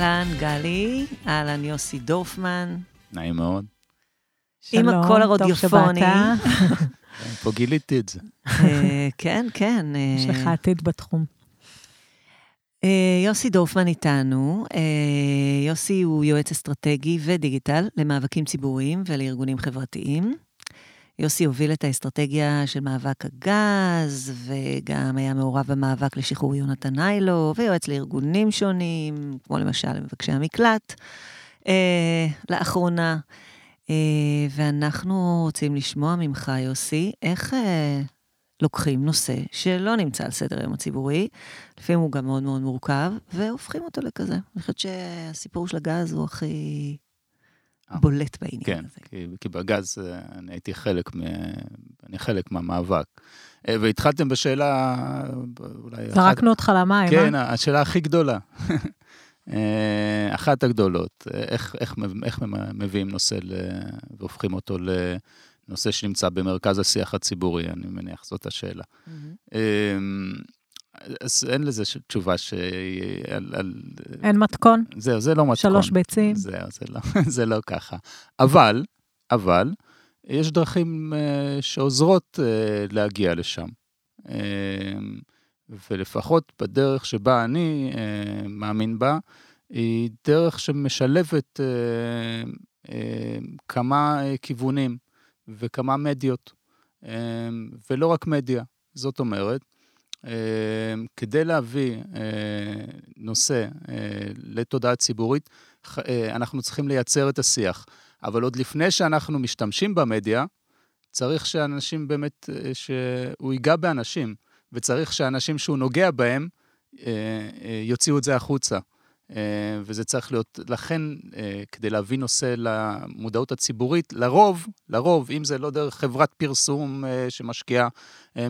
אהלן, גלי, אהלן, יוסי דורפמן. נעים מאוד. עם שלום, הקול טוב הרדיופוני. שבאת. פה גיליתי את זה. אה, כן, כן. אה, יש לך עתיד בתחום. אה, יוסי דורפמן איתנו. יוסי הוא יועץ אסטרטגי ודיגיטל למאבקים ציבוריים ולארגונים חברתיים. יוסי הוביל את האסטרטגיה של מאבק הגז, וגם היה מעורב במאבק לשחרור יונתן איילו, ויועץ לארגונים שונים, כמו למשל למבקשי המקלט, אה, לאחרונה. אה, ואנחנו רוצים לשמוע ממך, יוסי, איך אה, לוקחים נושא שלא נמצא על סדר היום הציבורי, לפעמים הוא גם מאוד מאוד מורכב, והופכים אותו לכזה. אני חושבת שהסיפור של הגז הוא הכי בולט בעניין כן, הזה. כי, כי בגז אה, אני הייתי חלק, מ, אני חלק מהמאבק. אה, והתחלתם בשאלה, אולי... אחת- זרקנו אותך למים, כן, אה? השאלה הכי גדולה. אה, אחת הגדולות, אה, איך, איך, איך מביאים נושא ל, והופכים אותו לנושא שנמצא במרכז השיח הציבורי, אני מניח, זאת השאלה. מהמם. אז אין לזה תשובה ש... על, על... אין מתכון? זהו, זה לא מתכון. שלוש ביצים? זהו, זה לא, זה לא ככה. אבל, אבל, יש דרכים uh, שעוזרות uh, להגיע לשם. Uh, ולפחות בדרך שבה אני uh, מאמין בה, היא דרך שמשלבת uh, uh, כמה uh, כיוונים וכמה מדיות, uh, ולא רק מדיה. זאת אומרת, כדי להביא uh, נושא uh, לתודעה ציבורית, אה, אנחנו צריכים לייצר את השיח. אבל עוד לפני שאנחנו משתמשים במדיה, צריך שאנשים באמת, אה, שהוא ייגע באנשים, וצריך שאנשים שהוא נוגע בהם, אה, אה, יוציאו את זה החוצה. אה, וזה צריך להיות, לכן, אה, כדי להביא נושא למודעות הציבורית, לרוב, לרוב, אם זה לא דרך חברת פרסום אה, שמשקיעה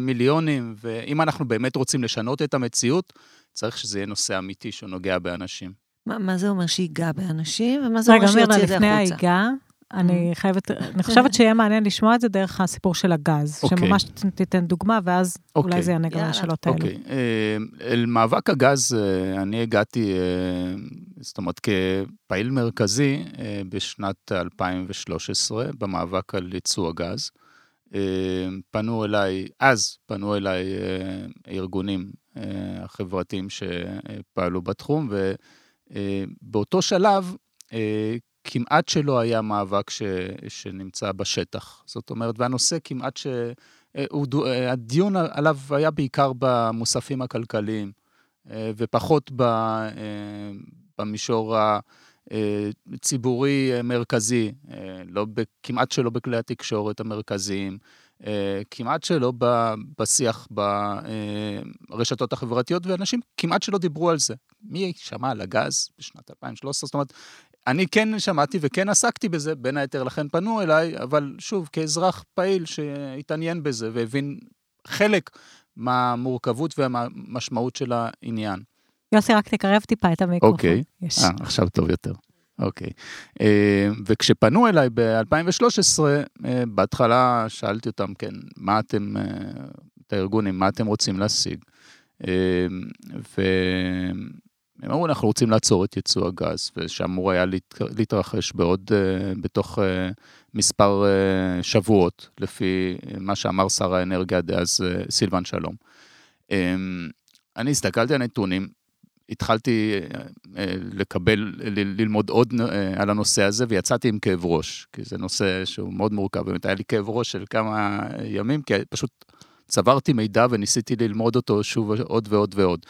מיליונים, ואם אנחנו באמת רוצים לשנות את המציאות, צריך שזה יהיה נושא אמיתי שהוא נוגע באנשים. מה, מה זה אומר שיגע באנשים, ומה זה רגע, אומר שיוציא את זה לפני החוצה? ההיגע, אני חייבת, אני חושבת שיהיה מעניין לשמוע את זה דרך הסיפור של הגז, אוקיי. שממש תיתן דוגמה, ואז אוקיי. אולי זה יענה גם השאלות האלו. אוקיי, אה, אל מאבק הגז אה, אני הגעתי, אה, זאת אומרת, כפעיל מרכזי בשנת 2013 במאבק על ייצוא הגז. פנו אליי, אז פנו אליי הארגונים אה, החברתיים שפעלו בתחום, ובאותו שלב כמעט שלא היה מאבק ש, שנמצא בשטח. זאת אומרת, והנושא כמעט ש... אה, אה, הדיון עליו היה בעיקר במוספים הכלכליים, אה, ופחות ב- במישור הציבורי-מרכזי, לא, ב- כמעט שלא בכלי התקשורת המרכזיים, כמעט שלא בשיח ברשתות החברתיות, ואנשים כמעט שלא דיברו על זה. מי שמע על הגז בשנת 2013? זאת אומרת, אני כן שמעתי וכן עסקתי בזה, בין היתר לכן פנו אליי, אבל שוב, כאזרח פעיל שהתעניין בזה והבין חלק מהמורכבות והמשמעות של העניין. יוסי, רק תקרב טיפה את המיקרופון. אוקיי. יש. אה, עכשיו טוב יותר. אוקיי. אה, וכשפנו אליי ב-2013, אה, בהתחלה שאלתי אותם, כן, מה אתם, את הארגונים, מה אתם רוצים להשיג? אה, והם אמרו, אנחנו רוצים לעצור את ייצוא הגז, ושאמור היה להת- להתרחש בעוד, אה, בתוך אה, מספר אה, שבועות, לפי מה שאמר שר האנרגיה דאז, סילבן שלום. אה, אני הסתכלתי על הנתונים, התחלתי לקבל, ללמוד עוד על הנושא הזה, ויצאתי עם כאב ראש, כי זה נושא שהוא מאוד מורכב, באמת היה לי כאב ראש של כמה ימים, כי פשוט צברתי מידע וניסיתי ללמוד אותו שוב עוד ועוד ועוד.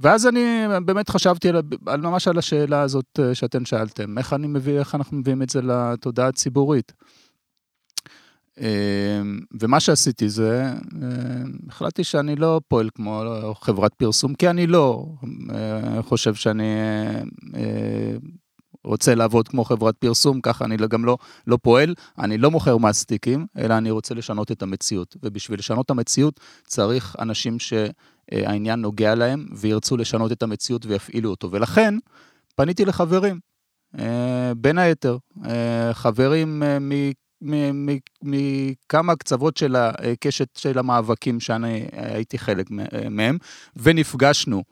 ואז אני באמת חשבתי על, על ממש על השאלה הזאת אה, שאתם שאלתם, איך אני מביא, איך אנחנו מביאים את זה לתודעה הציבורית. אה, ומה שעשיתי זה, אה, החלטתי שאני לא פועל כמו חברת פרסום, כי אני לא אה, חושב שאני רוצה לעבוד כמו חברת פרסום, ככה אני גם לא, לא פועל, אני לא מוכר מסטיקים, אלא אני רוצה לשנות את המציאות. ובשביל לשנות את המציאות צריך אנשים שהעניין נוגע להם וירצו לשנות את המציאות ויפעילו אותו. ולכן פניתי לחברים, אה, בין היתר, אה, חברים אה, מ... מכמה קצוות של הקשת של המאבקים שאני הייתי חלק מהם, ונפגשנו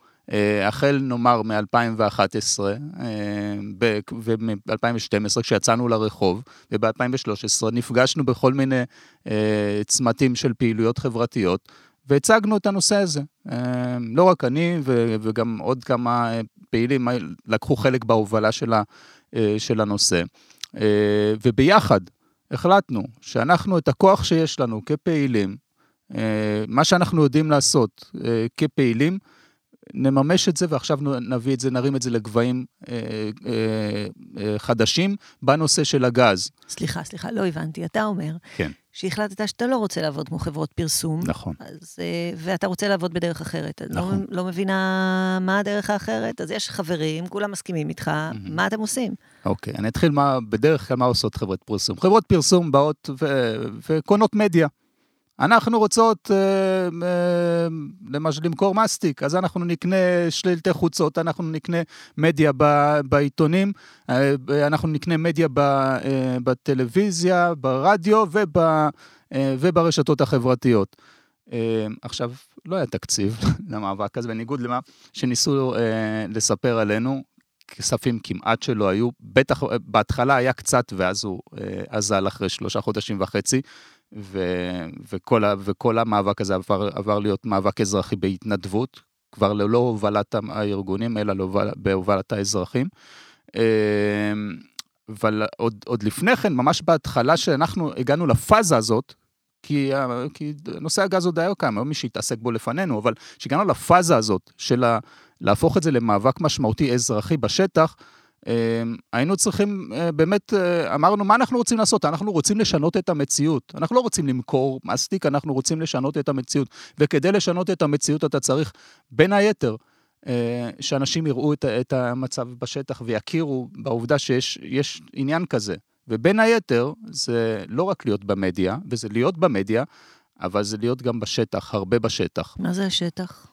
החל נאמר מ-2011 וב-2012 כשיצאנו לרחוב, וב-2013 נפגשנו בכל מיני צמתים של פעילויות חברתיות. והצגנו את הנושא הזה. לא רק אני וגם עוד כמה פעילים לקחו חלק בהובלה של הנושא. וביחד החלטנו שאנחנו את הכוח שיש לנו כפעילים, מה שאנחנו יודעים לעשות כפעילים, נממש את זה ועכשיו נביא את זה, נרים את זה לגבהים אה, אה, אה, חדשים בנושא של הגז. סליחה, סליחה, לא הבנתי. אתה אומר כן. שהחלטת שאתה לא רוצה לעבוד כמו חברות פרסום. נכון. אז, אה, ואתה רוצה לעבוד בדרך אחרת. לא נכון. לא, לא מבינה מה הדרך האחרת, אז יש חברים, כולם מסכימים איתך, mm-hmm. מה אתם עושים? אוקיי, אני אתחיל מה, בדרך כלל מה עושות חברות פרסום. חברות פרסום באות ו, וקונות מדיה. אנחנו רוצות אה, אה, למשל למכור מסטיק, אז אנחנו נקנה שלטי חוצות, אנחנו נקנה מדיה בעיתונים, אה, אנחנו נקנה מדיה בטלוויזיה, ברדיו וב, וברשתות החברתיות. עכשיו, לא היה תקציב למאבק הזה, בניגוד למה שניסו לספר עלינו, כספים כמעט שלא היו, בטח בהתחלה היה קצת, ואז הוא אזל אחרי שלושה חודשים וחצי. ו, וכל, ה, וכל המאבק הזה עבר, עבר להיות מאבק אזרחי בהתנדבות, כבר ללא הובלת הארגונים, אלא בהובלת האזרחים. אמ, אבל עוד, עוד לפני כן, ממש בהתחלה שאנחנו הגענו לפאזה הזאת, כי, כי נושא הגז עוד היה קיים, היום מי שהתעסק בו לפנינו, אבל כשהגענו לפאזה הזאת של ה, להפוך את זה למאבק משמעותי אזרחי בשטח, היינו צריכים, אה, באמת, אה, אמרנו, מה אנחנו רוצים לעשות? אנחנו רוצים לשנות את המציאות. אנחנו לא רוצים למכור מסטיק, אנחנו רוצים לשנות את המציאות. וכדי לשנות את המציאות אתה צריך, בין היתר, אה, שאנשים יראו את המצב בשטח ויכירו בעובדה שיש עניין כזה. ובין היתר, זה לא רק להיות במדיה, וזה להיות במדיה, אבל זה להיות גם בשטח, הרבה בשטח. מה זה השטח?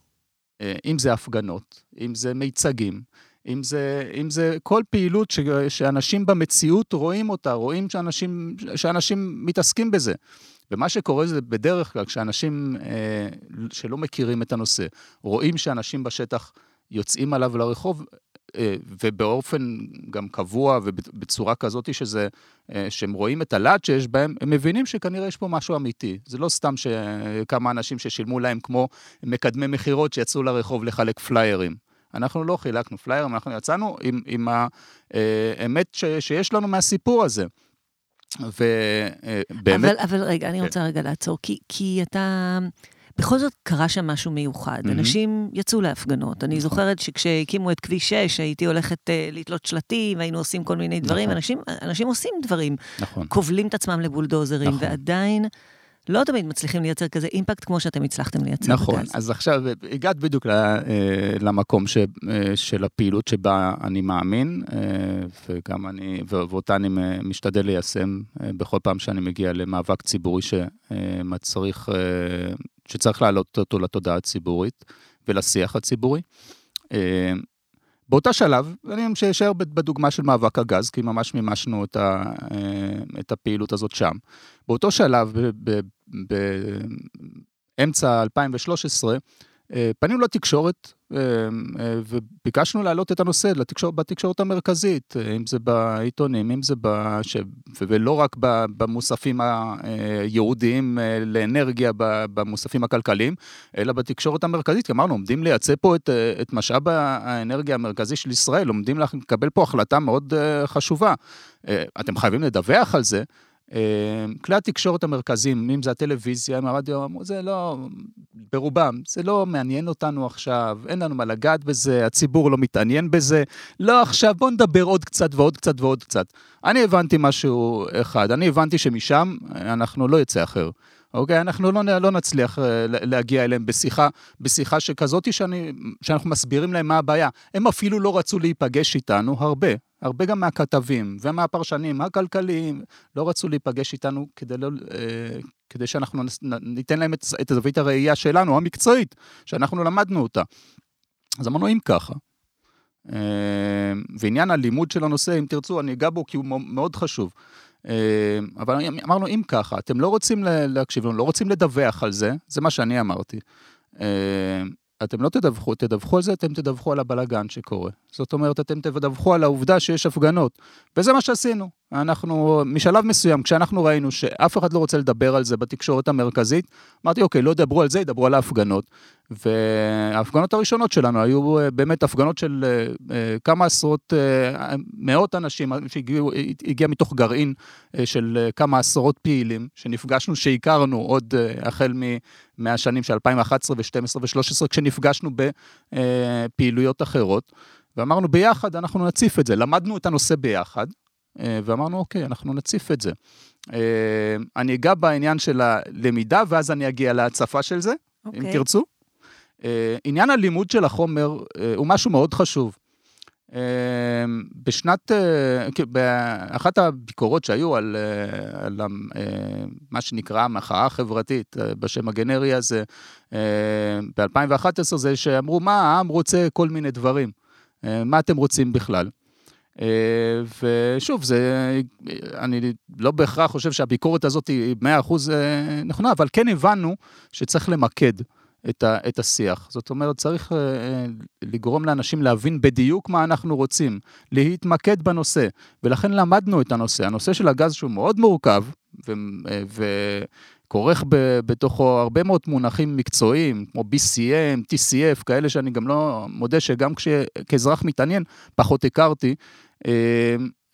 אם זה הפגנות, אם זה מיצגים, אם זה, אם זה כל פעילות ש, שאנשים במציאות רואים אותה, רואים שאנשים, שאנשים מתעסקים בזה. ומה שקורה זה בדרך כלל, כשאנשים אה, שלא מכירים את הנושא, רואים שאנשים בשטח יוצאים עליו לרחוב, אה, ובאופן גם קבוע ובצורה כזאת שזה, אה, שהם רואים את הלהט שיש בהם, הם מבינים שכנראה יש פה משהו אמיתי. זה לא סתם שכמה אנשים ששילמו להם כמו מקדמי מכירות שיצאו לרחוב לחלק פליירים. אנחנו לא חילקנו פליירים, אנחנו יצאנו עם, עם האמת ש, שיש לנו מהסיפור הזה. ובאמת... אבל, אבל רגע, אני כן. רוצה רגע לעצור, כי, כי אתה... בכל זאת קרה שם משהו מיוחד. Mm-hmm. אנשים יצאו להפגנות. אני נכון. זוכרת שכשהקימו את כביש 6, הייתי הולכת uh, לתלות שלטים, היינו עושים כל מיני דברים. נכון. אנשים, אנשים עושים דברים. נכון. כובלים את עצמם לבולדוזרים, נכון. ועדיין... לא תמיד מצליחים לייצר כזה אימפקט כמו שאתם הצלחתם לייצר נכון, בגז. אז עכשיו הגעת בדיוק אה, למקום ש, אה, של הפעילות שבה אני מאמין, אה, וגם אני, ואותה אני משתדל ליישם בכל פעם שאני מגיע למאבק ציבורי שמצריך, שצריך להעלות אותו לתודעה הציבורית ולשיח הציבורי. באותה שלב, אני אשאר בדוגמה של מאבק הגז, כי ממש מימשנו את, ה, אה, את הפעילות הזאת שם. באותו שלב, באמצע 2013, אה, פנינו לתקשורת וביקשנו להעלות את הנושא לתקשורת, בתקשורת המרכזית, אם זה בעיתונים, אם זה בש... ולא רק במוספים הייעודיים לאנרגיה, במוספים הכלכליים, אלא בתקשורת המרכזית, כי אמרנו, עומדים לייצא פה את, את משאב האנרגיה המרכזי של ישראל, עומדים לקבל פה החלטה מאוד חשובה. אתם חייבים לדווח על זה. אה, כלי התקשורת המרכזיים, אם זה הטלוויזיה, אם הרדיו, זה לא, ברובם, זה לא מעניין אותנו עכשיו, אין לנו מה לגעת בזה, הציבור לא מתעניין בזה, לא עכשיו, בואו נדבר עוד קצת ועוד קצת ועוד קצת. אני הבנתי משהו אחד, אני הבנתי שמשם אנחנו לא יצא אחר. אוקיי? אנחנו לא, לא נצליח אה, להגיע אליהם בשיחה, בשיחה שכזאת שאני, שאנחנו מסבירים להם מה הבעיה. הם אפילו לא רצו להיפגש איתנו הרבה. הרבה גם מהכתבים ומהפרשנים הכלכליים לא רצו להיפגש איתנו כדי, לא, אה, כדי שאנחנו ניתן להם את, את זווית הראייה שלנו, המקצועית, שאנחנו למדנו אותה. אז אמרנו, אם ככה, אה, ועניין הלימוד של הנושא, אם תרצו, אני אגע בו כי הוא מאוד חשוב. אה, אבל אמרנו, אם ככה, אתם לא רוצים להקשיב לנו, לא רוצים לדווח על זה, זה מה שאני אמרתי. אתם לא תדווחו, תדווחו על זה, אתם תדווחו על הבלגן שקורה. זאת אומרת, אתם תדווחו על העובדה שיש הפגנות. וזה מה שעשינו. אנחנו, משלב מסוים, כשאנחנו ראינו שאף אחד לא רוצה לדבר על זה בתקשורת המרכזית, אמרתי, אוקיי, לא ידברו על זה, ידברו על ההפגנות. וההפגנות הראשונות שלנו היו אה, באמת הפגנות של אה, אה, כמה עשרות, מאות אנשים שהגיעו, הגיע מתוך גרעין של כמה עשרות פעילים, שנפגשנו, שהכרנו עוד החל מהשנים של 2011 ו-2012 ו-2013, כשנפגשנו בפעילויות אחרות. ואמרנו ביחד אנחנו נציף את זה, למדנו את הנושא ביחד, ואמרנו אוקיי, אנחנו נציף את זה. אני אגע בעניין של הלמידה ואז אני אגיע להצפה של זה, okay. אם אוקיי. תרצו. אה, עניין הלימוד של החומר אה, הוא משהו מאוד חשוב. אה, בשנת, באחת הביקורות שהיו על, על מה שנקרא המחאה החברתית בשם הגנרי הזה, ב-2011 זה שאמרו, מה העם רוצה כל מיני דברים, מה אתם רוצים בכלל? ושוב, זה, אני לא בהכרח חושב שהביקורת הזאת היא 100% נכונה, אבל כן הבנו שצריך למקד. את, ה, את השיח. זאת אומרת, צריך uh, לגרום לאנשים להבין בדיוק מה אנחנו רוצים, להתמקד בנושא, ולכן למדנו את הנושא. הנושא של הגז שהוא מאוד מורכב, ו... אה, ו כורך בתוכו הרבה מאוד מונחים מקצועיים, כמו BCM, TCF, כאלה שאני גם לא מודה שגם כאזרח מתעניין, פחות הכרתי.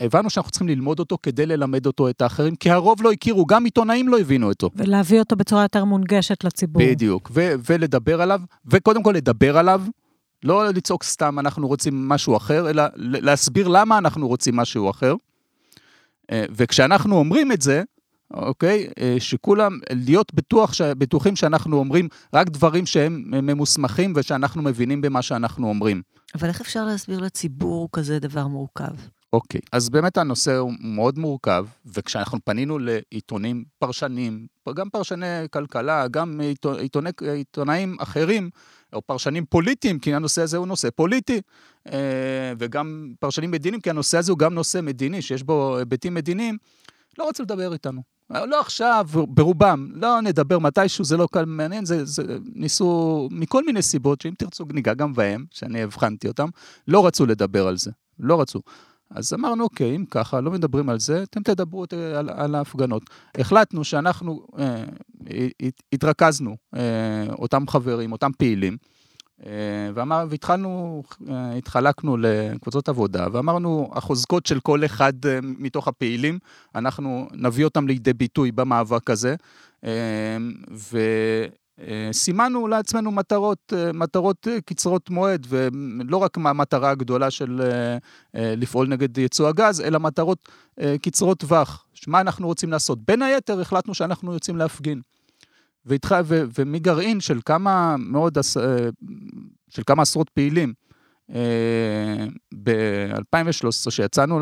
הבנו שאנחנו צריכים ללמוד אותו כדי ללמד אותו את האחרים, כי הרוב לא הכירו, גם עיתונאים לא הבינו אותו. ולהביא אותו בצורה יותר מונגשת לציבור. בדיוק, ו- ולדבר עליו, וקודם כל לדבר עליו, לא לצעוק סתם אנחנו רוצים משהו אחר, אלא להסביר למה אנחנו רוצים משהו אחר. אה, וכשאנחנו אומרים את זה, אוקיי? אה, שכולם, להיות בטוח, בטוחים שאנחנו אומרים רק דברים שהם ממוסמכים ושאנחנו מבינים במה שאנחנו אומרים. אבל איך אפשר להסביר לציבור כזה דבר מורכב? אוקיי, אז באמת הנושא הוא מאוד מורכב, וכשאנחנו פנינו לעיתונים פרשנים, גם פרשני כלכלה, גם עיתוני, עיתונאים אחרים, או פרשנים פוליטיים, כי הנושא הזה הוא נושא פוליטי, אה, וגם פרשנים מדיניים, כי הנושא הזה הוא גם נושא מדיני, שיש בו היבטים מדיניים, לא רצו לדבר איתנו. לא עכשיו, ברובם, לא נדבר מתישהו, זה לא קל מעניין, זה, זה ניסו מכל מיני סיבות, שאם תרצו ניגע גם בהם, שאני הבחנתי אותם, לא רצו לדבר על זה, לא רצו. אז אמרנו, אוקיי, אם ככה, לא מדברים על זה, אתם תדברו על, על ההפגנות. החלטנו שאנחנו אה, התרכזנו, אה, אותם חברים, אותם פעילים, אה, ואמר, והתחלנו, אה, התחלקנו לקבוצות עבודה, ואמרנו, החוזקות של כל אחד אה, מתוך הפעילים, אנחנו נביא אותם לידי ביטוי במאבק הזה, אה, ו... סימנו לעצמנו מטרות, אה, מטרות אה, קצרות מועד, ולא רק מהמטרה הגדולה של לפעול נגד ייצוא הגז, אלא מטרות קצרות טווח. מה אנחנו רוצים לעשות? בין היתר החלטנו שאנחנו יוצאים להפגין. ומגרעין של כמה מאוד, של כמה עשרות פעילים, ב-2013, שיצאנו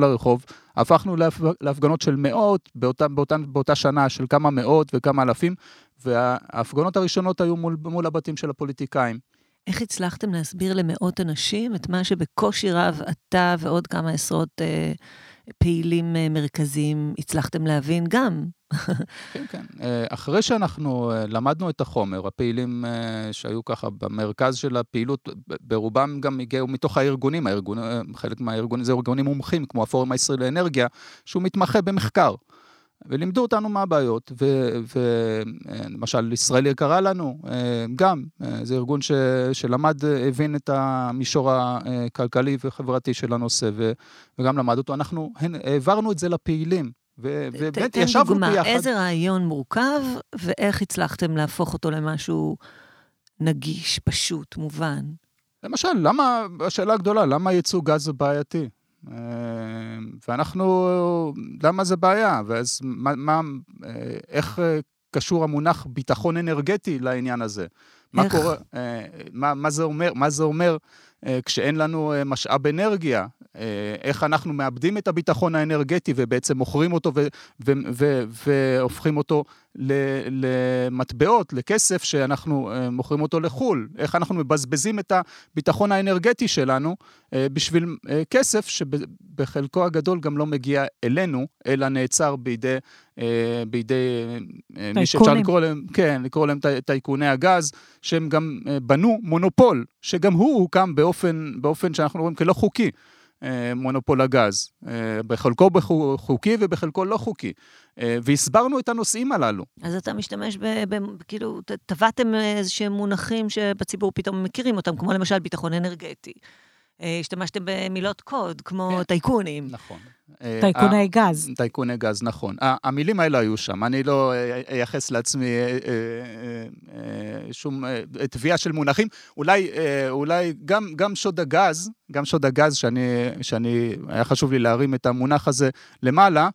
לרחוב, הפכנו להפגנות של מאות, באותה, באותה, באותה שנה של כמה מאות וכמה אלפים, וההפגנות הראשונות היו מול, מול הבתים של הפוליטיקאים. איך הצלחתם להסביר למאות אנשים את מה שבקושי רב אתה ועוד כמה עשרות אה, פעילים אה, מרכזיים הצלחתם להבין גם? כן, כן. אה, אחרי שאנחנו אה, למדנו את החומר, הפעילים שהיו ככה במרכז של הפעילות, ברובם גם הגיעו מתוך הארגונים, הארגון, חלק מהארגונים זה ארגונים מומחים, כמו הפורום הישראלי לאנרגיה, שהוא מתמחה במחקר. ולימדו אותנו מה הבעיות, ולמשל ישראל יקרה לנו, גם, זה ארגון ש, שלמד, הבין את המישור הכלכלי וחברתי של הנושא, וגם למד אותו, אנחנו העברנו את זה לפעילים, ובאמת ישבנו דוגמה, ביחד. תן דוגמה, איזה רעיון מורכב, ואיך הצלחתם להפוך אותו למשהו נגיש, פשוט, מובן? למשל, למה, השאלה הגדולה, למה ייצוא גז זה בעייתי? אה, ואנחנו, למה זה בעיה? ואז מה, מה, אה, איך אה, קשור המונח ביטחון אנרגטי לעניין הזה? מה איך? קורה, מה, מה זה אומר, מה זה אומר כשאין לנו משאב אנרגיה? איך אנחנו מאבדים את הביטחון האנרגטי ובעצם מוכרים אותו ו- ו- ו- והופכים אותו למטבעות, לכסף, שאנחנו מוכרים אותו לחו"ל. איך אנחנו מבזבזים את הביטחון האנרגטי שלנו בשביל כסף שבחלקו הגדול גם לא מגיע אלינו, אלא נעצר בידי, בידי מי שאפשר לקרוא להם, כן, לקרוא להם טייקוני הגז, שהם גם בנו מונופול, שגם הוא הוקם באופן, באופן שאנחנו רואים כלא חוקי. מונופול הגז, בחלקו חוקי ובחלקו לא חוקי. והסברנו את הנושאים הללו. אז אתה משתמש ב... ב כאילו, טבעתם איזה שהם מונחים שבציבור פתאום מכירים אותם, כמו למשל ביטחון אנרגטי. השתמשתם במילות קוד, כמו כן. טייקונים. נכון. טייקוני גז. טייקוני גז, נכון. המילים האלה היו שם, אני לא אייחס לעצמי שום תביעה של מונחים. אולי, אולי גם, גם שוד הגז, גם שוד הגז, שאני, שאני, היה חשוב לי להרים את המונח הזה למעלה,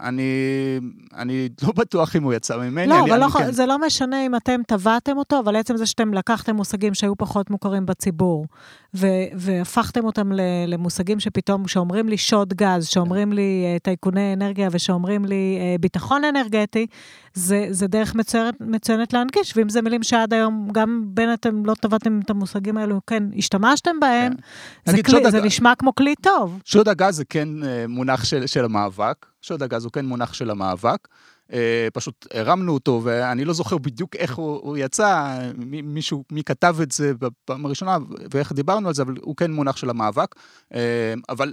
אני, אני לא בטוח אם הוא יצא ממני. לא, אני, אבל אני, לא, כן. זה לא משנה אם אתם טבעתם אותו, אבל עצם זה שאתם לקחתם מושגים שהיו פחות מוכרים בציבור, ו, והפכתם אותם למושגים שפתאום, שאומרים לי שוד גז, שאומרים לי uh, טייקוני אנרגיה ושאומרים לי uh, ביטחון אנרגטי, זה, זה דרך מצוינת, מצוינת להנגיש, ואם זה מילים שעד היום, גם בין אתם לא טבעתם את המושגים האלו, כן, השתמשתם בהם, כן. זה, כלי, זה הג... נשמע כמו כלי טוב. שוד הגז זה כן uh, מונח של, של המאבק, שוד הגז הוא כן מונח של המאבק. Uh, פשוט הרמנו אותו, ואני לא זוכר בדיוק איך הוא, הוא יצא, מי, מישהו, מי כתב את זה בפעם הראשונה, ואיך דיברנו על זה, אבל הוא כן מונח של המאבק. Uh, אבל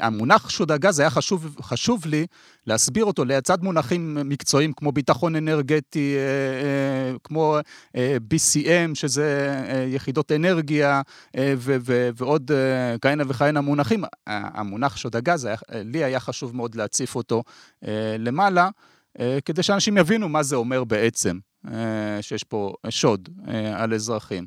המונח שוד הגז היה חשוב, חשוב לי להסביר אותו לצד מונחים מקצועיים כמו ביטחון אנרגטי, כמו BCM, שזה יחידות אנרגיה, ו- ו- ועוד כהנה וכהנה מונחים. המונח שוד הגז, לי היה חשוב מאוד להציף אותו למעלה, כדי שאנשים יבינו מה זה אומר בעצם, שיש פה שוד על אזרחים.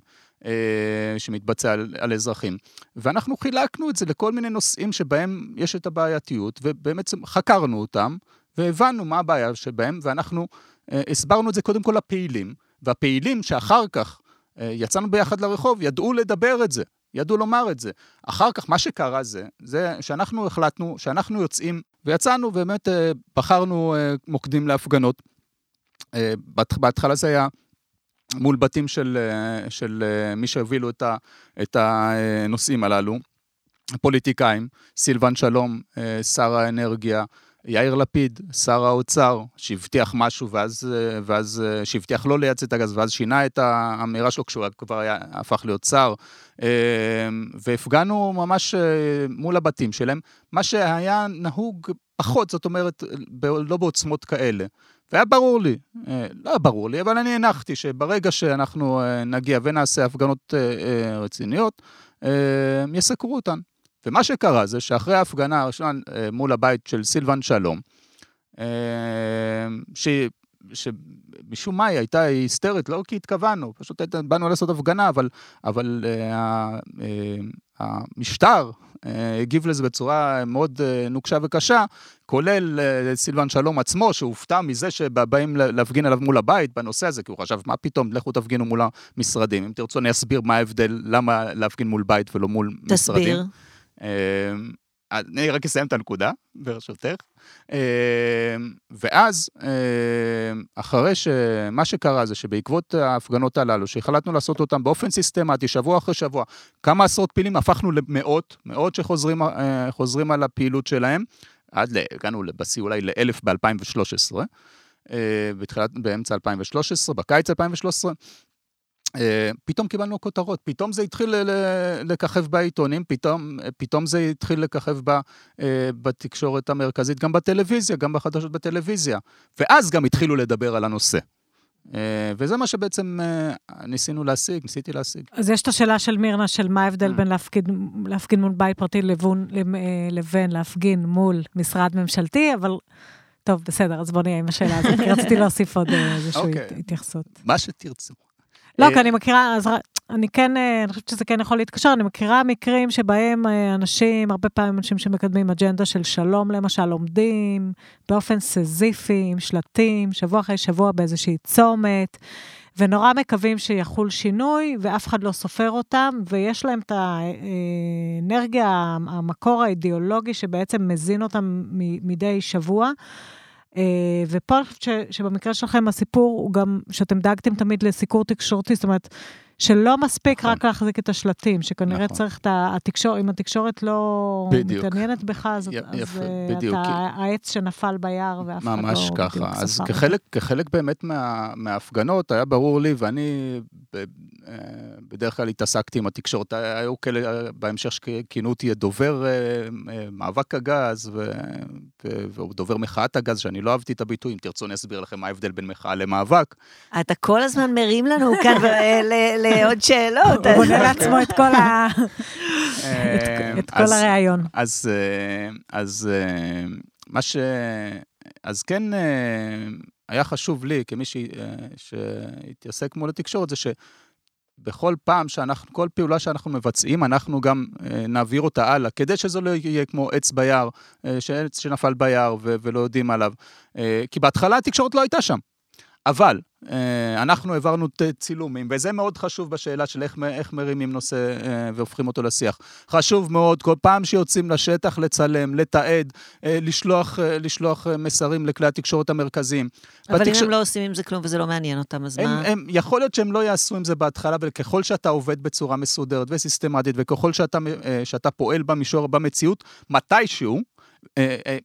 שמתבצע על, על אזרחים. ואנחנו חילקנו את זה לכל מיני נושאים שבהם יש את הבעייתיות, ובאמת חקרנו אותם, והבנו מה הבעיה שבהם, ואנחנו הסברנו את זה קודם כל לפעילים, והפעילים שאחר כך יצאנו ביחד לרחוב, ידעו לדבר את זה, ידעו לומר את זה. אחר כך, מה שקרה זה, זה שאנחנו החלטנו, שאנחנו יוצאים, ויצאנו, באמת בחרנו מוקדים להפגנות. בהתחלה זה היה מול בתים של, של מי שהובילו את, את הנושאים הללו, פוליטיקאים, סילבן שלום, שר האנרגיה, יאיר לפיד, שר האוצר, שהבטיח משהו ואז, ואז שהבטיח לא לייצא את הגז, ואז שינה את האמירה שלו כשהוא כבר היה, הפך להיות שר, והפגענו ממש מול הבתים שלהם, מה שהיה נהוג פחות, זאת אומרת, לא בעוצמות כאלה. והיה ברור לי, לא היה ברור לי, אבל אני הנחתי שברגע שאנחנו נגיע ונעשה הפגנות רציניות, יסקרו אותן. ומה שקרה זה שאחרי ההפגנה הראשונה מול הבית של סילבן שלום, ש... שמשום מה היא הייתה היסטרית, לא כי התכוונו, פשוט באנו לעשות הפגנה, אבל, אבל uh, uh, המשטר uh, הגיב לזה בצורה מאוד uh, נוקשה וקשה, כולל uh, סילבן שלום עצמו, שהופתע מזה שבאים להפגין עליו מול הבית בנושא הזה, כי הוא חשב, מה פתאום, לכו תפגינו מול המשרדים. אם תרצו, אני אסביר מה ההבדל, למה להפגין מול בית ולא מול תסביר. משרדים. תסביר. אני רק אסיים את הנקודה, ברשותך. ואז, אחרי שמה שקרה זה שבעקבות ההפגנות הללו, שהחלטנו לעשות אותן באופן סיסטמטי, שבוע אחרי שבוע, כמה עשרות פעילים הפכנו למאות, מאות שחוזרים על הפעילות שלהם, עד, הגענו בשיא אולי לאלף ב-2013, בתחילת, באמצע 2013, בקיץ 2013, פתאום קיבלנו כותרות, פתאום זה התחיל לככב בעיתונים, פתאום, פתאום זה התחיל לככב בתקשורת המרכזית, גם בטלוויזיה, גם בחדשות בטלוויזיה. ואז גם התחילו לדבר על הנושא. וזה מה שבעצם ניסינו להשיג, ניסיתי להשיג. אז יש את השאלה של מירנה, של מה ההבדל בין להפגין, להפגין מול בית פרטי לבין, לבין להפגין מול משרד ממשלתי, אבל... טוב, בסדר, אז בוא נהיה עם השאלה הזאת, כי רציתי להוסיף עוד איזושהי okay. התייחסות. מה שתרצו. לא, כי אני מכירה, אז אני כן, אני חושבת שזה כן יכול להתקשר, אני מכירה מקרים שבהם אנשים, הרבה פעמים אנשים שמקדמים אג'נדה של שלום, למשל, עומדים באופן סזיפי, עם שלטים, שבוע אחרי שבוע באיזושהי צומת, ונורא מקווים שיחול שינוי, ואף אחד לא סופר אותם, ויש להם את האנרגיה, המקור האידיאולוגי שבעצם מזין אותם מדי שבוע. ופה אני חושבת שבמקרה שלכם הסיפור הוא גם שאתם דאגתם תמיד לסיקור תקשורתי, זאת אומרת, שלא מספיק נכון. רק להחזיק את השלטים, שכנראה נכון. צריך את התקשורת, אם התקשורת לא בדיוק. מתעניינת בך, אז, י, אז יפה, אז בדיוק. אתה העץ שנפל ביער ואף אחד לא... ממש ככה. אז כחלק, כחלק באמת מה, מההפגנות, היה ברור לי, ואני ב, אה, בדרך כלל התעסקתי עם התקשורת, היו כאלה בהמשך שכינו אותי דובר אה, מאבק הגז, ודובר מחאת הגז, שאני לא אהבתי את הביטוי, אם תרצו אני אסביר לכם מה ההבדל בין מחאה למאבק. אתה כל הזמן מרים לנו כאן לעוד שאלות. הוא בונה לעצמו את כל ה... את כל הראיון. אז אז מה ש... אז כן היה חשוב לי, כמי שהתעסק מול התקשורת, זה שבכל פעם שאנחנו, כל פעולה שאנחנו מבצעים, אנחנו גם נעביר אותה הלאה, כדי שזה לא יהיה כמו עץ ביער, שעץ שנפל ביער ולא יודעים עליו. כי בהתחלה התקשורת לא הייתה שם. אבל אה, אנחנו העברנו צילומים, וזה מאוד חשוב בשאלה של איך, איך מרימים נושא אה, והופכים אותו לשיח. חשוב מאוד, כל פעם שיוצאים לשטח, לצלם, לתעד, אה, לשלוח, לשלוח מסרים לכלי התקשורת המרכזיים. אבל בתקש... אם הם לא עושים עם זה כלום וזה לא מעניין אותם, אז הם, מה? הם, יכול להיות שהם לא יעשו עם זה בהתחלה, אבל ככל שאתה עובד בצורה מסודרת וסיסטמטית, וככל שאתה, שאתה פועל במישור, במציאות, מתישהו, אה, אה,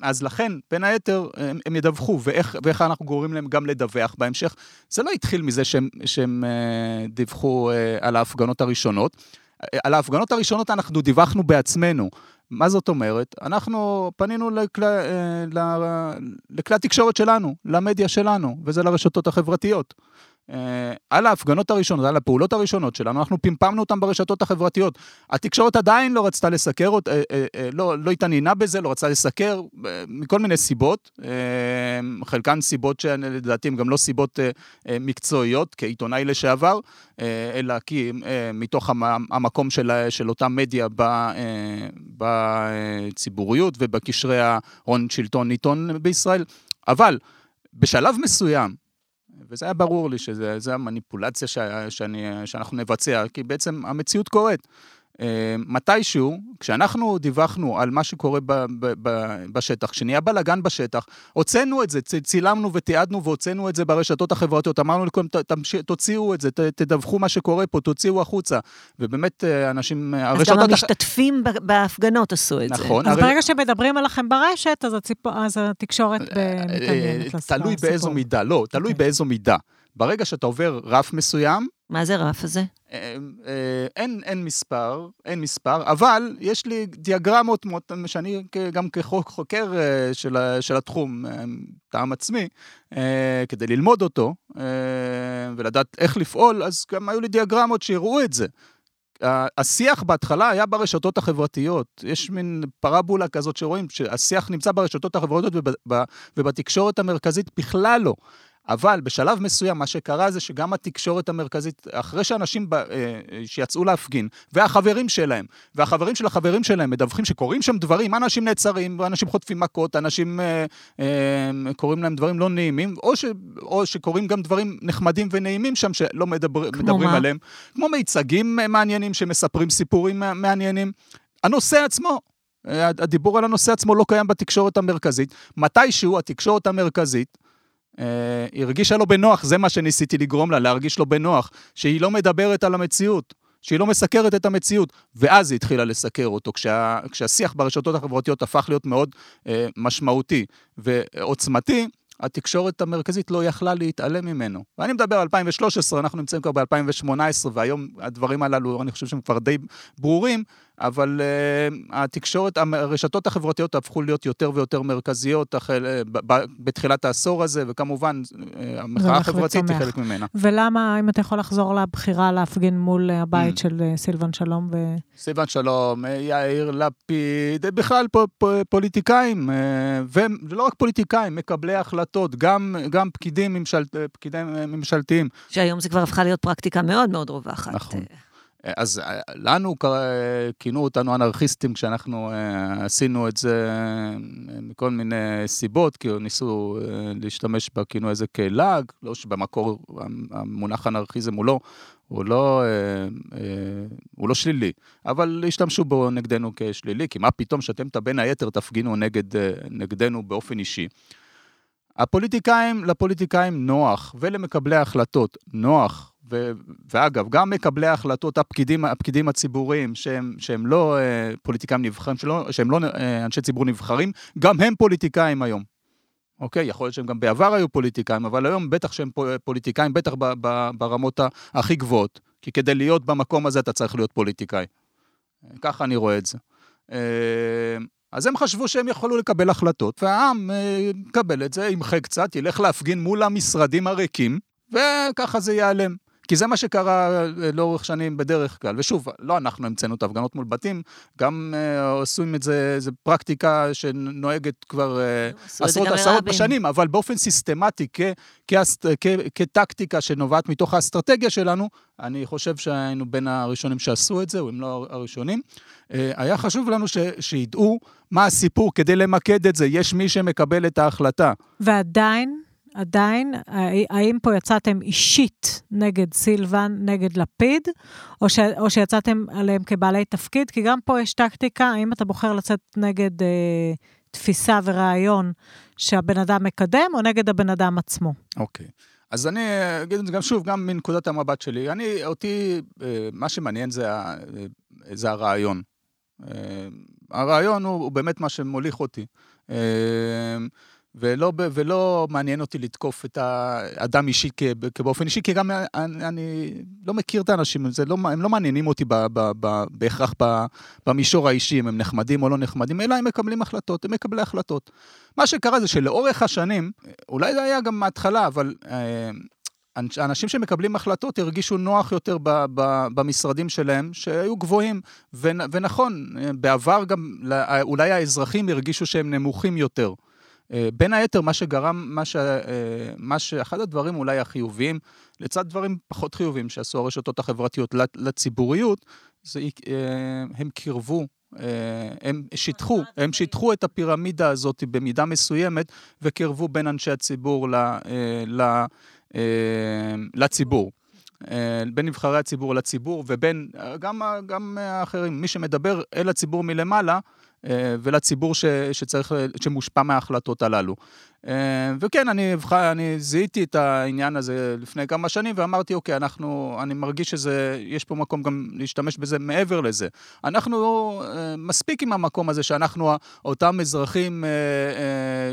אז לכן, בין היתר, הם, הם ידווחו, ואיך, ואיך אנחנו גורמים להם גם לדווח בהמשך. זה לא התחיל מזה שהם, שהם אה, דיווחו על ההפגנות הראשונות. על ההפגנות הראשונות אנחנו דיווחנו בעצמנו. מה זאת אומרת? אנחנו פנינו לכלי התקשורת שלנו, למדיה שלנו, וזה לרשתות החברתיות. אה, על ההפגנות הראשונות, על הפעולות הראשונות שלנו, אנחנו פמפמנו אותן ברשתות החברתיות. התקשורת עדיין לא רצתה לסקר, אה, אה, לא, לא התעניינה בזה, לא רצתה לסקר, מכל מיני סיבות. חלקן סיבות שלדעתי הן גם לא סיבות מקצועיות, כעיתונאי לשעבר, אלא כי מתוך המקום של, של אותה מדיה בציבוריות ובקשרי ההון שלטון עיתון בישראל. אבל בשלב מסוים, וזה היה ברור לי שזה המניפולציה שאני, שאנחנו נבצע, כי בעצם המציאות קורית. אה, מתישהו, כשאנחנו דיווחנו על מה שקורה ב, ב, ב, בשטח, כשנהיה בלאגן בשטח, הוצאנו את זה, צילמנו ותיעדנו והוצאנו את זה ברשתות החברתיות, אמרנו לכם, תוציאו את זה, תדווחו מה שקורה פה, תוציאו החוצה. ובאמת, אה, אנשים, אז הרשתות... אז גם המשתתפים הח... בהפגנות עשו את נכון, זה. נכון. אז הר... ברגע שמדברים עליכם ברשת, אז, הציפ... אז התקשורת אה, מתעניינת לסיפור. תלוי באיזו מידה, לא, תלוי okay. אוקיי. באיזו מידה. ברגע שאתה עובר רף מסוים... מה זה רף הזה? אה, אה, אין, אין מספר, אין מספר, אבל יש לי דיאגרמות שאני גם כחוקר אה, של, של התחום, טעם עצמי, כדי ללמוד אותו ולדעת איך לפעול, אז גם היו לי דיאגרמות שיראו את זה. השיח בהתחלה היה ברשתות החברתיות. יש מין פרבולה כזאת שרואים שהשיח נמצא ברשתות החברתיות ובתקשורת המרכזית בכלל לא. אבל בשלב מסוים מה שקרה זה שגם התקשורת המרכזית, אחרי שאנשים ב, אה, שיצאו להפגין, והחברים שלהם, והחברים של החברים שלהם מדווחים שקורים שם דברים, אנשים נעצרים, אנשים חוטפים מכות, אנשים אה, אה, קוראים להם דברים לא נעימים, או, ש, או שקורים גם דברים נחמדים ונעימים שם שלא מדבר, מדברים מה? עליהם, כמו מיצגים מעניינים שמספרים סיפורים מעניינים. הנושא עצמו, הדיבור על הנושא עצמו לא קיים בתקשורת המרכזית. מתישהו התקשורת המרכזית, אה, הרגישה לו בנוח, זה מה שניסיתי לגרום לה, להרגיש לו בנוח, שהיא לא מדברת על המציאות, שהיא לא מסקרת את המציאות, ואז היא התחילה לסקר אותו, כשה, כשהשיח ברשתות החברתיות הפך להיות מאוד אה, משמעותי. ועוצמתי, התקשורת המרכזית לא יכלה להתעלם ממנו. ואני מדבר על 2013, אנחנו נמצאים כבר ב-2018, והיום הדברים הללו, אני חושב שהם כבר די ברורים, אבל uh, התקשורת, הרשתות החברתיות הפכו להיות יותר ויותר מרכזיות החל, uh, ב- בתחילת העשור הזה, וכמובן, uh, המחאה החברתית היא חלק ממנה. ולמה, אם אתה יכול לחזור לבחירה להפגין מול הבית mm. של סילבן שלום ו... סילבן שלום, יאיר לפיד, בכלל פ- פ- פוליטיקאים, ולא רק פוליטיקאים, מקבלי החלטות, גם, גם פקידים, ממשל, פקידים ממשלתיים. שהיום זה כבר הפכה להיות פרקטיקה מאוד מאוד רווחת. נכון. אז לנו כינו אותנו אנרכיסטים כשאנחנו עשינו את זה מכל מיני סיבות, כי ניסו להשתמש בכינוי הזה כלעג, לא שבמקור המונח אנרכיזם הוא לא, הוא לא, הוא לא שלילי, אבל השתמשו בו נגדנו כשלילי, כי מה פתאום שאתם בין היתר תפגינו נגד, נגדנו באופן אישי. הפוליטיקאים, לפוליטיקאים נוח, ולמקבלי ההחלטות נוח, ו, ואגב, גם מקבלי ההחלטות, הפקידים, הפקידים הציבוריים, שהם, שהם לא אה, פוליטיקאים נבחרים, שלא, שהם לא אה, אנשי ציבור נבחרים, גם הם פוליטיקאים היום. אוקיי, יכול להיות שהם גם בעבר היו פוליטיקאים, אבל היום בטח שהם פוליטיקאים, בטח ב, ב, ברמות הכי גבוהות, כי כדי להיות במקום הזה אתה צריך להיות פוליטיקאי. ככה אני רואה את זה. אה, אז הם חשבו שהם יכולו לקבל החלטות, והעם יקבל את זה, ימחה קצת, ילך להפגין מול המשרדים הריקים, וככה זה ייעלם. כי זה מה שקרה אה, לאורך שנים בדרך כלל. ושוב, לא אנחנו המצאנו את ההפגנות מול בתים, גם אה, עושים את זה, זו פרקטיקה שנוהגת כבר אה, עשרות עשרות בשנים, אבל באופן סיסטמטי, כ, כ, כ, כטקטיקה שנובעת מתוך האסטרטגיה שלנו, אני חושב שהיינו בין הראשונים שעשו את זה, או אם לא הראשונים. אה, היה חשוב לנו ש, שידעו מה הסיפור כדי למקד את זה, יש מי שמקבל את ההחלטה. ועדיין, עדיין, האם פה יצאתם אישית נגד סילבן, נגד לפיד, או, ש, או שיצאתם עליהם כבעלי תפקיד? כי גם פה יש טקטיקה, האם אתה בוחר לצאת נגד אה, תפיסה ורעיון שהבן אדם מקדם, או נגד הבן אדם עצמו? אוקיי. Okay. אז אני אגיד את זה גם שוב, גם מנקודת המבט שלי. אני, אותי, אה, מה שמעניין זה, אה, זה הרעיון. אה, הרעיון הוא, הוא באמת מה שמוליך אותי. ולא, ולא מעניין אותי לתקוף את האדם אישי באופן אישי, כי גם אני, אני לא מכיר את האנשים, לא, הם לא מעניינים אותי ב, ב, ב, בהכרח ב, במישור האישי, אם הם נחמדים או לא נחמדים, אלא הם מקבלים החלטות, הם מקבלי החלטות. מה שקרה זה שלאורך השנים, אולי זה היה גם מההתחלה, אבל אה, אנשים שמקבלים החלטות הרגישו נוח יותר ב, ב, במשרדים שלהם, שהיו גבוהים. ו, ונכון, בעבר גם אולי האזרחים הרגישו שהם נמוכים יותר. אה, בין היתר, מה שגרם, מה ש... אה, מה ש... אחד הדברים אולי החיוביים, לצד דברים פחות חיוביים שעשו הרשתות החברתיות לציבוריות, זה אה, הם קירבו הם שיטחו, הם שיטחו את הפירמידה הזאת במידה מסוימת וקירבו בין אנשי הציבור ל, ל, לציבור. בין נבחרי הציבור לציבור ובין גם, גם האחרים. מי שמדבר אל הציבור מלמעלה, ולציבור ש, שצריך, שמושפע מההחלטות הללו. אה, וכן, אני, אני זיהיתי את העניין הזה לפני כמה שנים ואמרתי, אוקיי, אנחנו, אני מרגיש שזה, יש פה מקום גם להשתמש בזה מעבר לזה. אנחנו אה, מספיק עם המקום הזה שאנחנו, אותם אזרחים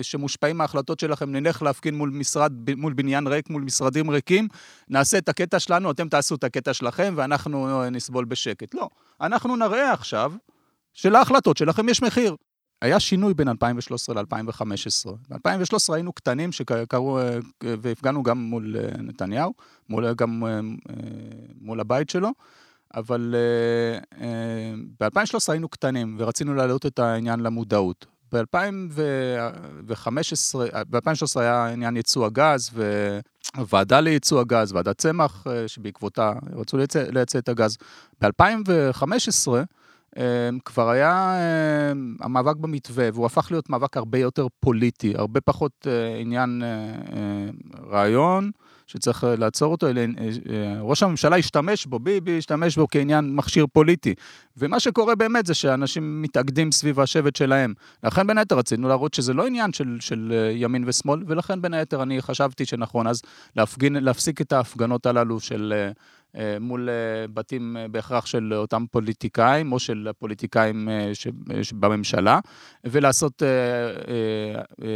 שמושפעים מההחלטות שלכם, נלך להפגין מול משרד, מול בניין ריק, מול משרדים ריקים, נעשה את הקטע שלנו, אתם תעשו את הקטע שלכם ואנחנו נסבול בשקט. לא, אנחנו נראה עכשיו שלהחלטות שלכם יש מחיר. היה שינוי בין 2013 ל-2015. ב-2013 היינו קטנים שקראו, אה, והפגענו גם מול אה, נתניהו, מול, גם אה, מול הבית שלו, אבל ב-2013 היינו קטנים ורצינו להעלות את העניין למודעות. ב-2015, ב-2013 היה עניין ייצוא הגז וועדה לייצוא הגז, ועדת צמח, שבעקבותה רצו לייצא, את הגז. ב-2015, אמ, כבר היה אמ, המאבק במתווה, והוא הפך להיות מאבק הרבה יותר פוליטי, הרבה פחות אה, עניין אה, אה, רעיון. שצריך לעצור אותו, אלא ראש הממשלה השתמש בו, ביבי השתמש בו כעניין מכשיר פוליטי. ומה שקורה באמת זה שאנשים מתאגדים סביב השבט שלהם. לכן בין היתר רצינו להראות שזה לא עניין של, של ימין ושמאל, ולכן בין היתר אני חשבתי שנכון אז להפגין, להפסיק את ההפגנות הללו של מול אה, בתים אה, בהכרח של אותם פוליטיקאים או של פוליטיקאים בממשלה, ולעשות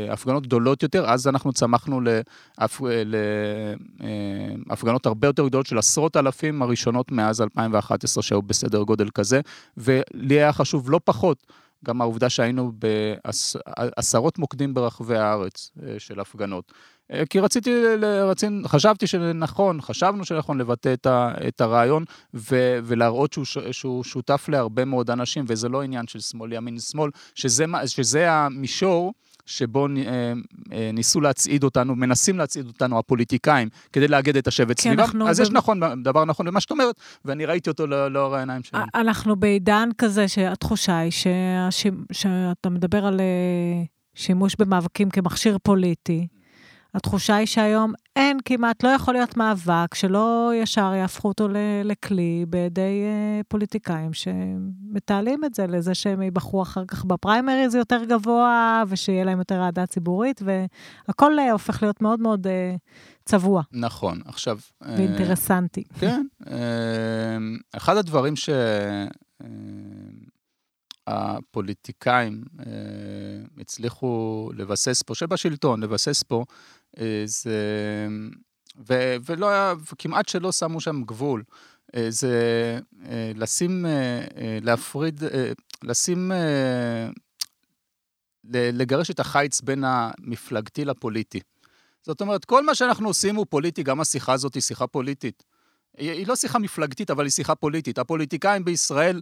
הפגנות גדולות יותר. אז אנחנו צמחנו להפגנות הרבה יותר גדולות של עשרות אלפים הראשונות מאז 2011 שהיו בסדר גודל כזה, ולי היה חשוב לא פחות. גם העובדה שהיינו בעשרות מוקדים ברחבי הארץ של הפגנות. אה, כי רציתי, רציתי, חשבתי שנכון, חשבנו שנכון לבטא את, ה, את הרעיון ו, ולהראות שהוא, שהוא שותף להרבה מאוד אנשים, וזה לא עניין של שמאל, ימין, שמאל, שזה, שזה המישור שבו ניסו להצעיד אותנו, מנסים להצעיד אותנו הפוליטיקאים, כדי לאגד את השבט סביבם. אז ב... יש נכון, דבר נכון במה שאת אומרת, ואני ראיתי אותו לא, לאור העיניים שלי. אנחנו בעידן כזה שהתחושה היא. שאתה מדבר על שימוש במאבקים כמכשיר פוליטי. התחושה היא שהיום אין כמעט, לא יכול להיות מאבק שלא ישר יהפכו אותו לכלי בידי אה, פוליטיקאים שמתעלים את זה לזה שהם ייבחרו אחר כך בפריימריז יותר גבוה, ושיהיה להם יותר אהדה ציבורית, והכל אה, הופך להיות מאוד מאוד אה, צבוע. נכון, עכשיו... ואינטרסנטי. כן. אחד הדברים ש... הפוליטיקאים אה, הצליחו לבסס פה, שבשלטון, לבסס פה, זה... ו, ולא היה, וכמעט שלא שמו שם גבול. אה, זה אה, לשים, אה, אה, להפריד, אה, לשים, אה, לגרש את החיץ בין המפלגתי לפוליטי. זאת אומרת, כל מה שאנחנו עושים הוא פוליטי, גם השיחה הזאת היא שיחה פוליטית. היא לא שיחה מפלגתית, אבל היא שיחה פוליטית. הפוליטיקאים בישראל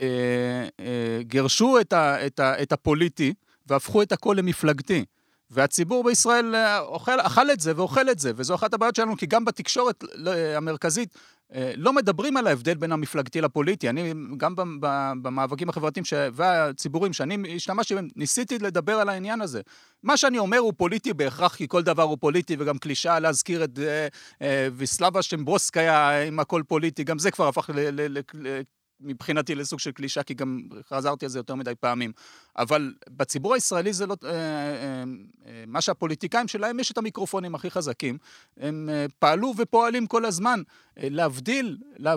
אה, אה, גירשו את, ה, את, ה, את הפוליטי והפכו את הכל למפלגתי. והציבור בישראל אה, אוכל, אכל את זה ואוכל את זה, וזו אחת הבעיות שלנו, כי גם בתקשורת המרכזית לא מדברים על ההבדל בין המפלגתי לפוליטי. אני, גם במאבקים החברתיים ש... והציבוריים שאני השתמשתי בהם, ניסיתי לדבר על העניין הזה. מה שאני אומר הוא פוליטי בהכרח, כי כל דבר הוא פוליטי, וגם קלישאה להזכיר את ויסלבה שמברוסקיה עם הכל פוליטי, גם זה כבר הפך ל... ל, ל מבחינתי לסוג של קלישה, כי גם חזרתי על זה יותר מדי פעמים. אבל בציבור הישראלי זה לא... אה, אה, אה, מה שהפוליטיקאים שלהם יש את המיקרופונים הכי חזקים, הם פעלו ופועלים כל הזמן להבדיל, לה,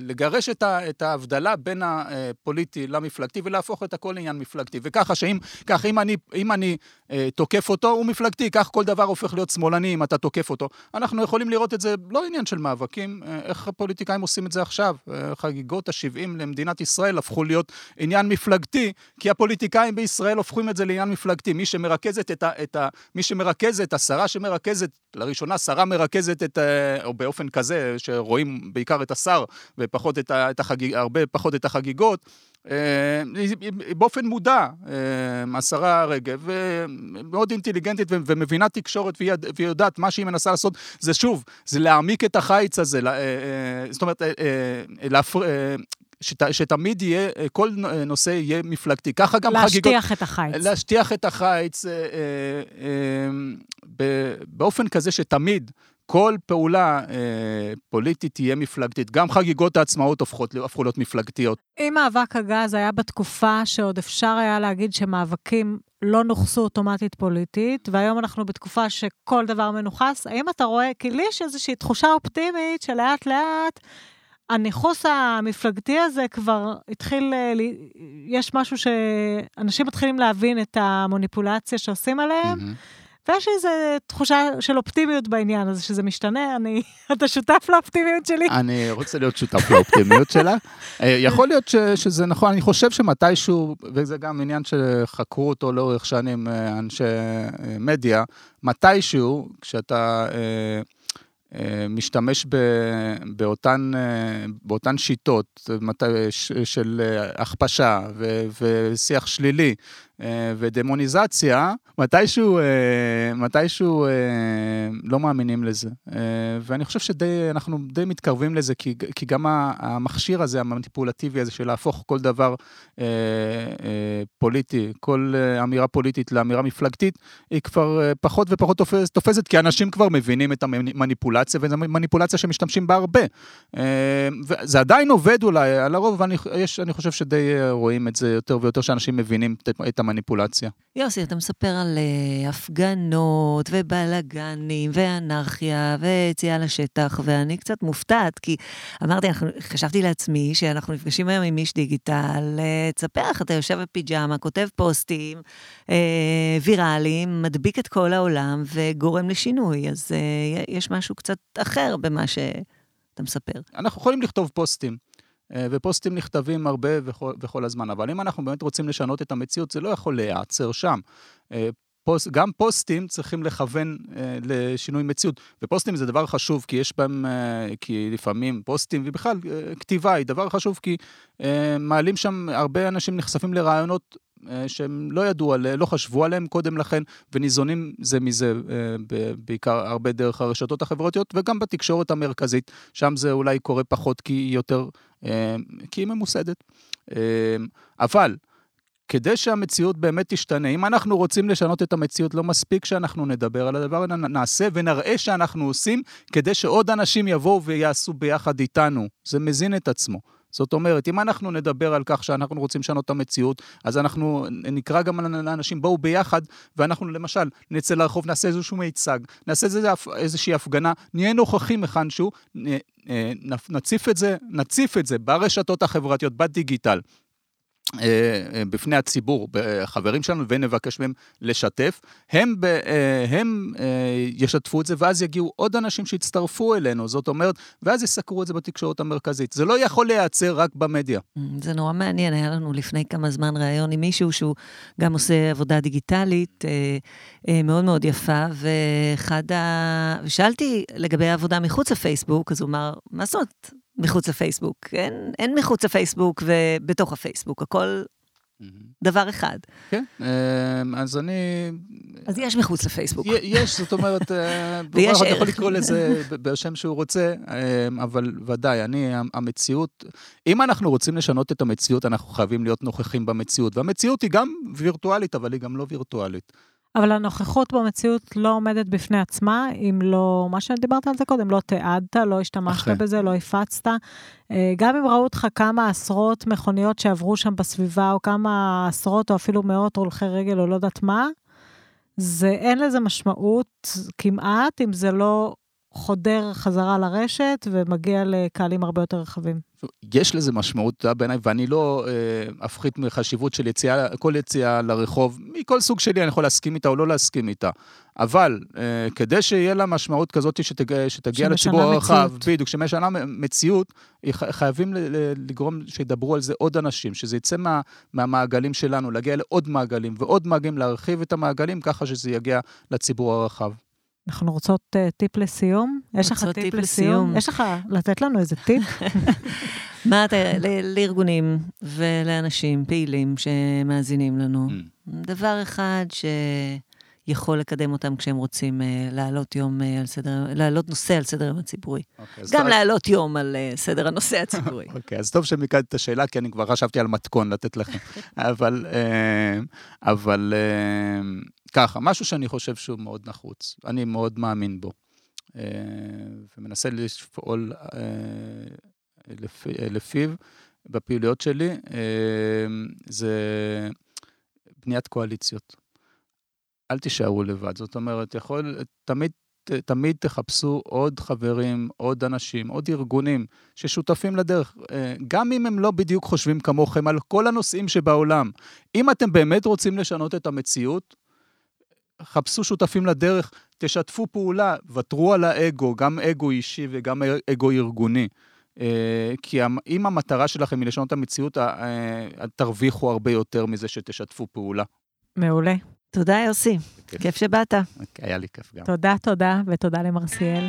לגרש את ההבדלה בין הפוליטי למפלגתי ולהפוך את הכל לעניין מפלגתי. וככה שאם כך, אם אני, אם אני תוקף אותו, הוא מפלגתי, כך כל דבר הופך להיות שמאלני אם אתה תוקף אותו. אנחנו יכולים לראות את זה לא עניין של מאבקים, איך הפוליטיקאים עושים את זה עכשיו. חגיגות ה-70 למדינת ישראל הפכו להיות עניין מפלגתי, כי הפוליטיקאים בישראל הופכים את זה לעניין מפלגתי. מי שמרכזת את ה... את ה מי שמרכזת, השרה שמרכזת, לראשונה שרה מרכזת את, ה... או באופן כזה, שרואים בעיקר את השר, ופחות את, ה, את החגיג... הרבה פחות את החגיגות, אה, באופן מודע, אה, השרה רגב, מאוד אינטליגנטית ומבינה תקשורת והיא יודעת מה שהיא מנסה לעשות זה שוב, זה להעמיק את החיץ הזה, אה, זאת אומרת, שת, שתמיד יהיה, כל נושא יהיה מפלגתי. ככה גם להשטיח חגיגות... להשטיח את החיץ. להשטיח את החיץ אה, אה, אה, באופן כזה שתמיד כל פעולה אה, פוליטית תהיה מפלגתית. גם חגיגות העצמאות הופכות, הפכו להיות מפלגתיות. אם מאבק הגז היה בתקופה שעוד אפשר היה להגיד שמאבקים לא נוכסו אוטומטית פוליטית, והיום אנחנו בתקופה שכל דבר מנוכס, האם אתה רואה, כי לי יש איזושהי תחושה אופטימית שלאט לאט הניכוס המפלגתי הזה כבר התחיל, אה, יש משהו שאנשים מתחילים להבין את המוניפולציה שעושים עליהם, mm-hmm. ויש איזו תחושה של אופטימיות בעניין הזה, שזה משתנה, אני, אתה שותף לאופטימיות שלי? אני רוצה להיות שותף לאופטימיות שלה. אה, יכול להיות ש, שזה נכון, אני חושב שמתישהו, וזה גם עניין שחקרו אותו לאורך שנים אה, אנשי מדיה, מתישהו, כשאתה... אה, משתמש באותן, אה, באותן שיטות של אה, הכפשה ושיח שלילי ודמוניזציה, מתישהו, מתישהו לא מאמינים לזה. ואני חושב שאנחנו די מתקרבים לזה, כי, כי גם המכשיר הזה, המניפולטיבי הזה, של להפוך כל דבר פוליטי, כל אמירה פוליטית לאמירה מפלגתית, היא כבר פחות ופחות תופסת, תופסת כי אנשים כבר מבינים את המניפולציה, וזו מניפולציה שמשתמשים בה הרבה. זה עדיין עובד אולי, על הרוב, ואני יש, חושב שדי רואים את זה יותר ויותר, שאנשים מבינים את המניפולציה. יוסי, אתה מספר על uh, הפגנות ובלאגנים ואנרכיה ויציאה לשטח, ואני קצת מופתעת, כי אמרתי, אנחנו, חשבתי לעצמי שאנחנו נפגשים היום עם איש דיגיטל, uh, תספר איך אתה יושב בפיג'מה, כותב פוסטים uh, ויראליים, מדביק את כל העולם וגורם לשינוי, אז uh, יש משהו קצת אחר במה שאתה מספר. אנחנו יכולים לכתוב פוסטים. ופוסטים נכתבים הרבה וכל, וכל הזמן, אבל אם אנחנו באמת רוצים לשנות את המציאות, זה לא יכול להיעצר שם. אה, פוס, גם פוסטים צריכים לכוון אה, לשינוי מציאות. ופוסטים זה דבר חשוב, כי יש בהם, אה, כי לפעמים פוסטים, ובכלל אה, כתיבה היא דבר חשוב, כי אה, מעלים שם, הרבה אנשים נחשפים לרעיונות אה, שהם לא ידעו עליהם, לא חשבו עליהם קודם לכן, וניזונים זה מזה, בעיקר הרבה דרך הרשתות החברתיות, וגם בתקשורת המרכזית, שם זה אולי קורה פחות כי היא יותר, כי היא ממוסדת. אבל, כדי שהמציאות באמת תשתנה. אם אנחנו רוצים לשנות את המציאות, לא מספיק שאנחנו נדבר על הדבר, נעשה ונראה שאנחנו עושים, כדי שעוד אנשים יבואו ויעשו ביחד איתנו. זה מזין את עצמו. זאת אומרת, אם אנחנו נדבר על כך שאנחנו רוצים לשנות את המציאות, אז אנחנו נקרא גם לאנשים, בואו ביחד, ואנחנו למשל נצא לרחוב, נעשה איזשהו מיצג, נעשה איזו, איזושהי הפגנה, נהיה נוכחים היכנשהו, נציף את זה, נציף את זה ברשתות החברתיות, בדיגיטל. אה, אה, בפני הציבור, בחברים שלנו, ונבקש מהם לשתף, הם, אה, הם ישתפו את זה, ואז יגיעו עוד אנשים שיצטרפו אלינו, זאת אומרת, ואז יסקרו את זה בתקשורת המרכזית. זה לא יכול להיעצר רק במדיה. Mm, זה נורא מעניין, היה לנו לפני כמה זמן ראיון עם מישהו שהוא גם עושה עבודה דיגיטלית מאוד מאוד יפה, ואחד ה... ושאלתי לגבי העבודה מחוץ לפייסבוק, אז הוא אמר, מה זאת? מחוץ לפייסבוק. אין, אין מחוץ לפייסבוק ובתוך הפייסבוק, הכל דבר אחד. כן, אמ, אז אני... אז יש מחוץ לפייסבוק. יש, זאת אומרת, אה, ויש ערך. יכול לקרוא לזה בשם שהוא רוצה, אמ, אבל ודאי, אני, המציאות, אם אנחנו רוצים לשנות את המציאות, אנחנו חייבים להיות נוכחים במציאות, והמציאות היא גם וירטואלית, אבל היא גם לא וירטואלית. אבל הנוכחות במציאות לא עומדת בפני עצמה, אם לא, מה שדיברת על זה קודם, לא תיעדת, לא השתמשת אחרי. בזה, לא הפצת. אה, גם אם ראו אותך כמה עשרות מכוניות שעברו שם בסביבה, או כמה עשרות או אפילו מאות הולכי רגל או לא יודעת מה, זה אין לזה משמעות כמעט, אם זה לא חודר חזרה לרשת ומגיע לקהלים הרבה יותר רחבים. יש לזה משמעות בעיניי, ואני לא אה, אפחית מחשיבות של יציאה, כל יציאה לרחוב, מכל סוג שלי, אני יכול להסכים איתה או לא להסכים איתה. אבל אה, כדי שיהיה לה משמעות כזאת שתג, שתגיע לציבור הרחב, בדיוק, שמשנה מציאות, חייבים לגרום שידברו על זה עוד אנשים, שזה יצא מה, מהמעגלים שלנו, להגיע לעוד מעגלים ועוד מעגלים, להרחיב את המעגלים ככה שזה יגיע לציבור הרחב. אנחנו רוצות uh, טיפ לסיום? יש לך טיפ, טיפ לסיום? לסיום? יש לך לתת לנו איזה טיפ? מה אתה, לארגונים ולאנשים פעילים שמאזינים לנו, mm. דבר אחד שיכול לקדם אותם כשהם רוצים uh, להעלות יום uh, על סדר, להעלות נושא על סדר היום הציבורי. Okay, אוקיי, גם טוב... להעלות יום על uh, סדר הנושא הציבורי. אוקיי, okay, אז טוב שמיקדת את השאלה, כי אני כבר חשבתי על מתכון לתת לכם. אבל, אבל ככה, משהו שאני חושב שהוא מאוד נחוץ, אני מאוד מאמין בו, אה, ומנסה לפעול אה, אה, לפיו בפעילויות שלי, זה בניית קואליציות. אל תישארו לבד, זאת אומרת, יכול, תמיד תמיד תחפשו עוד חברים, עוד אנשים, עוד ארגונים ששותפים לדרך, גם אם הם לא בדיוק חושבים כמוכם על כל הנושאים שבעולם. אם אתם באמת רוצים לשנות את המציאות, חפשו שותפים לדרך, תשתפו פעולה, ותרו על האגו, גם אגו אישי וגם אגו ארגוני. אה, כי אם המטרה שלכם היא לשנות את המציאות, אה, תרוויחו הרבה יותר מזה שתשתפו פעולה. מעולה. תודה, יוסי. כיף שבאת. היה לי כיף גם. תודה, תודה, ותודה למרסיאל.